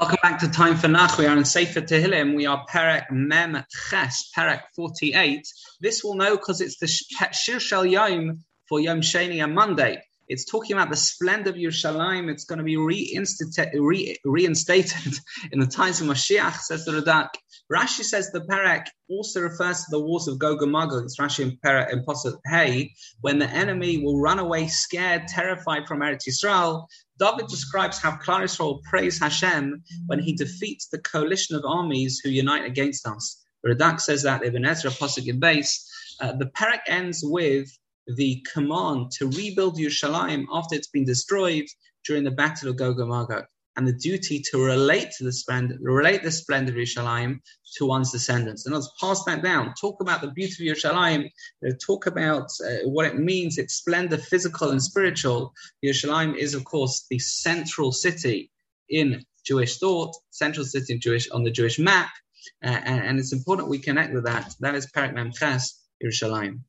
Welcome back to Time for Nach. We are in Sefer Tehillim. We are Perek Mem Ches, Perek 48. This we'll know because it's the Shir Shel Yom for Yom Sheni and Monday. It's talking about the splendor of Yerushalayim. It's going to be reinstated, re, reinstated in the times of Mashiach, says the Radak. Rashi says the Perek also refers to the wars of Gog and Magog. It's Rashi in Perek in Pasuk Hey, when the enemy will run away scared, terrified from Eretz Yisrael, David describes how Klal Yisrael praise Hashem when he defeats the coalition of armies who unite against us. Radak says that Ibn Ezra Pasuk in base. Uh, the perek ends with the command to rebuild Yerushalayim after it's been destroyed during the Battle of Gog and Magog and the duty to relate to the splendor, relate the splendor of Yerushalayim to one's descendants. And let's pass that down. Talk about the beauty of Yerushalayim. talk about uh, what it means, its splendor, physical and spiritual. Yerushalayim is, of course, the central city in Jewish thought, central city in Jewish on the Jewish map, uh, and, and, it's important we connect with that. That is Perek Memches, Yerushalayim.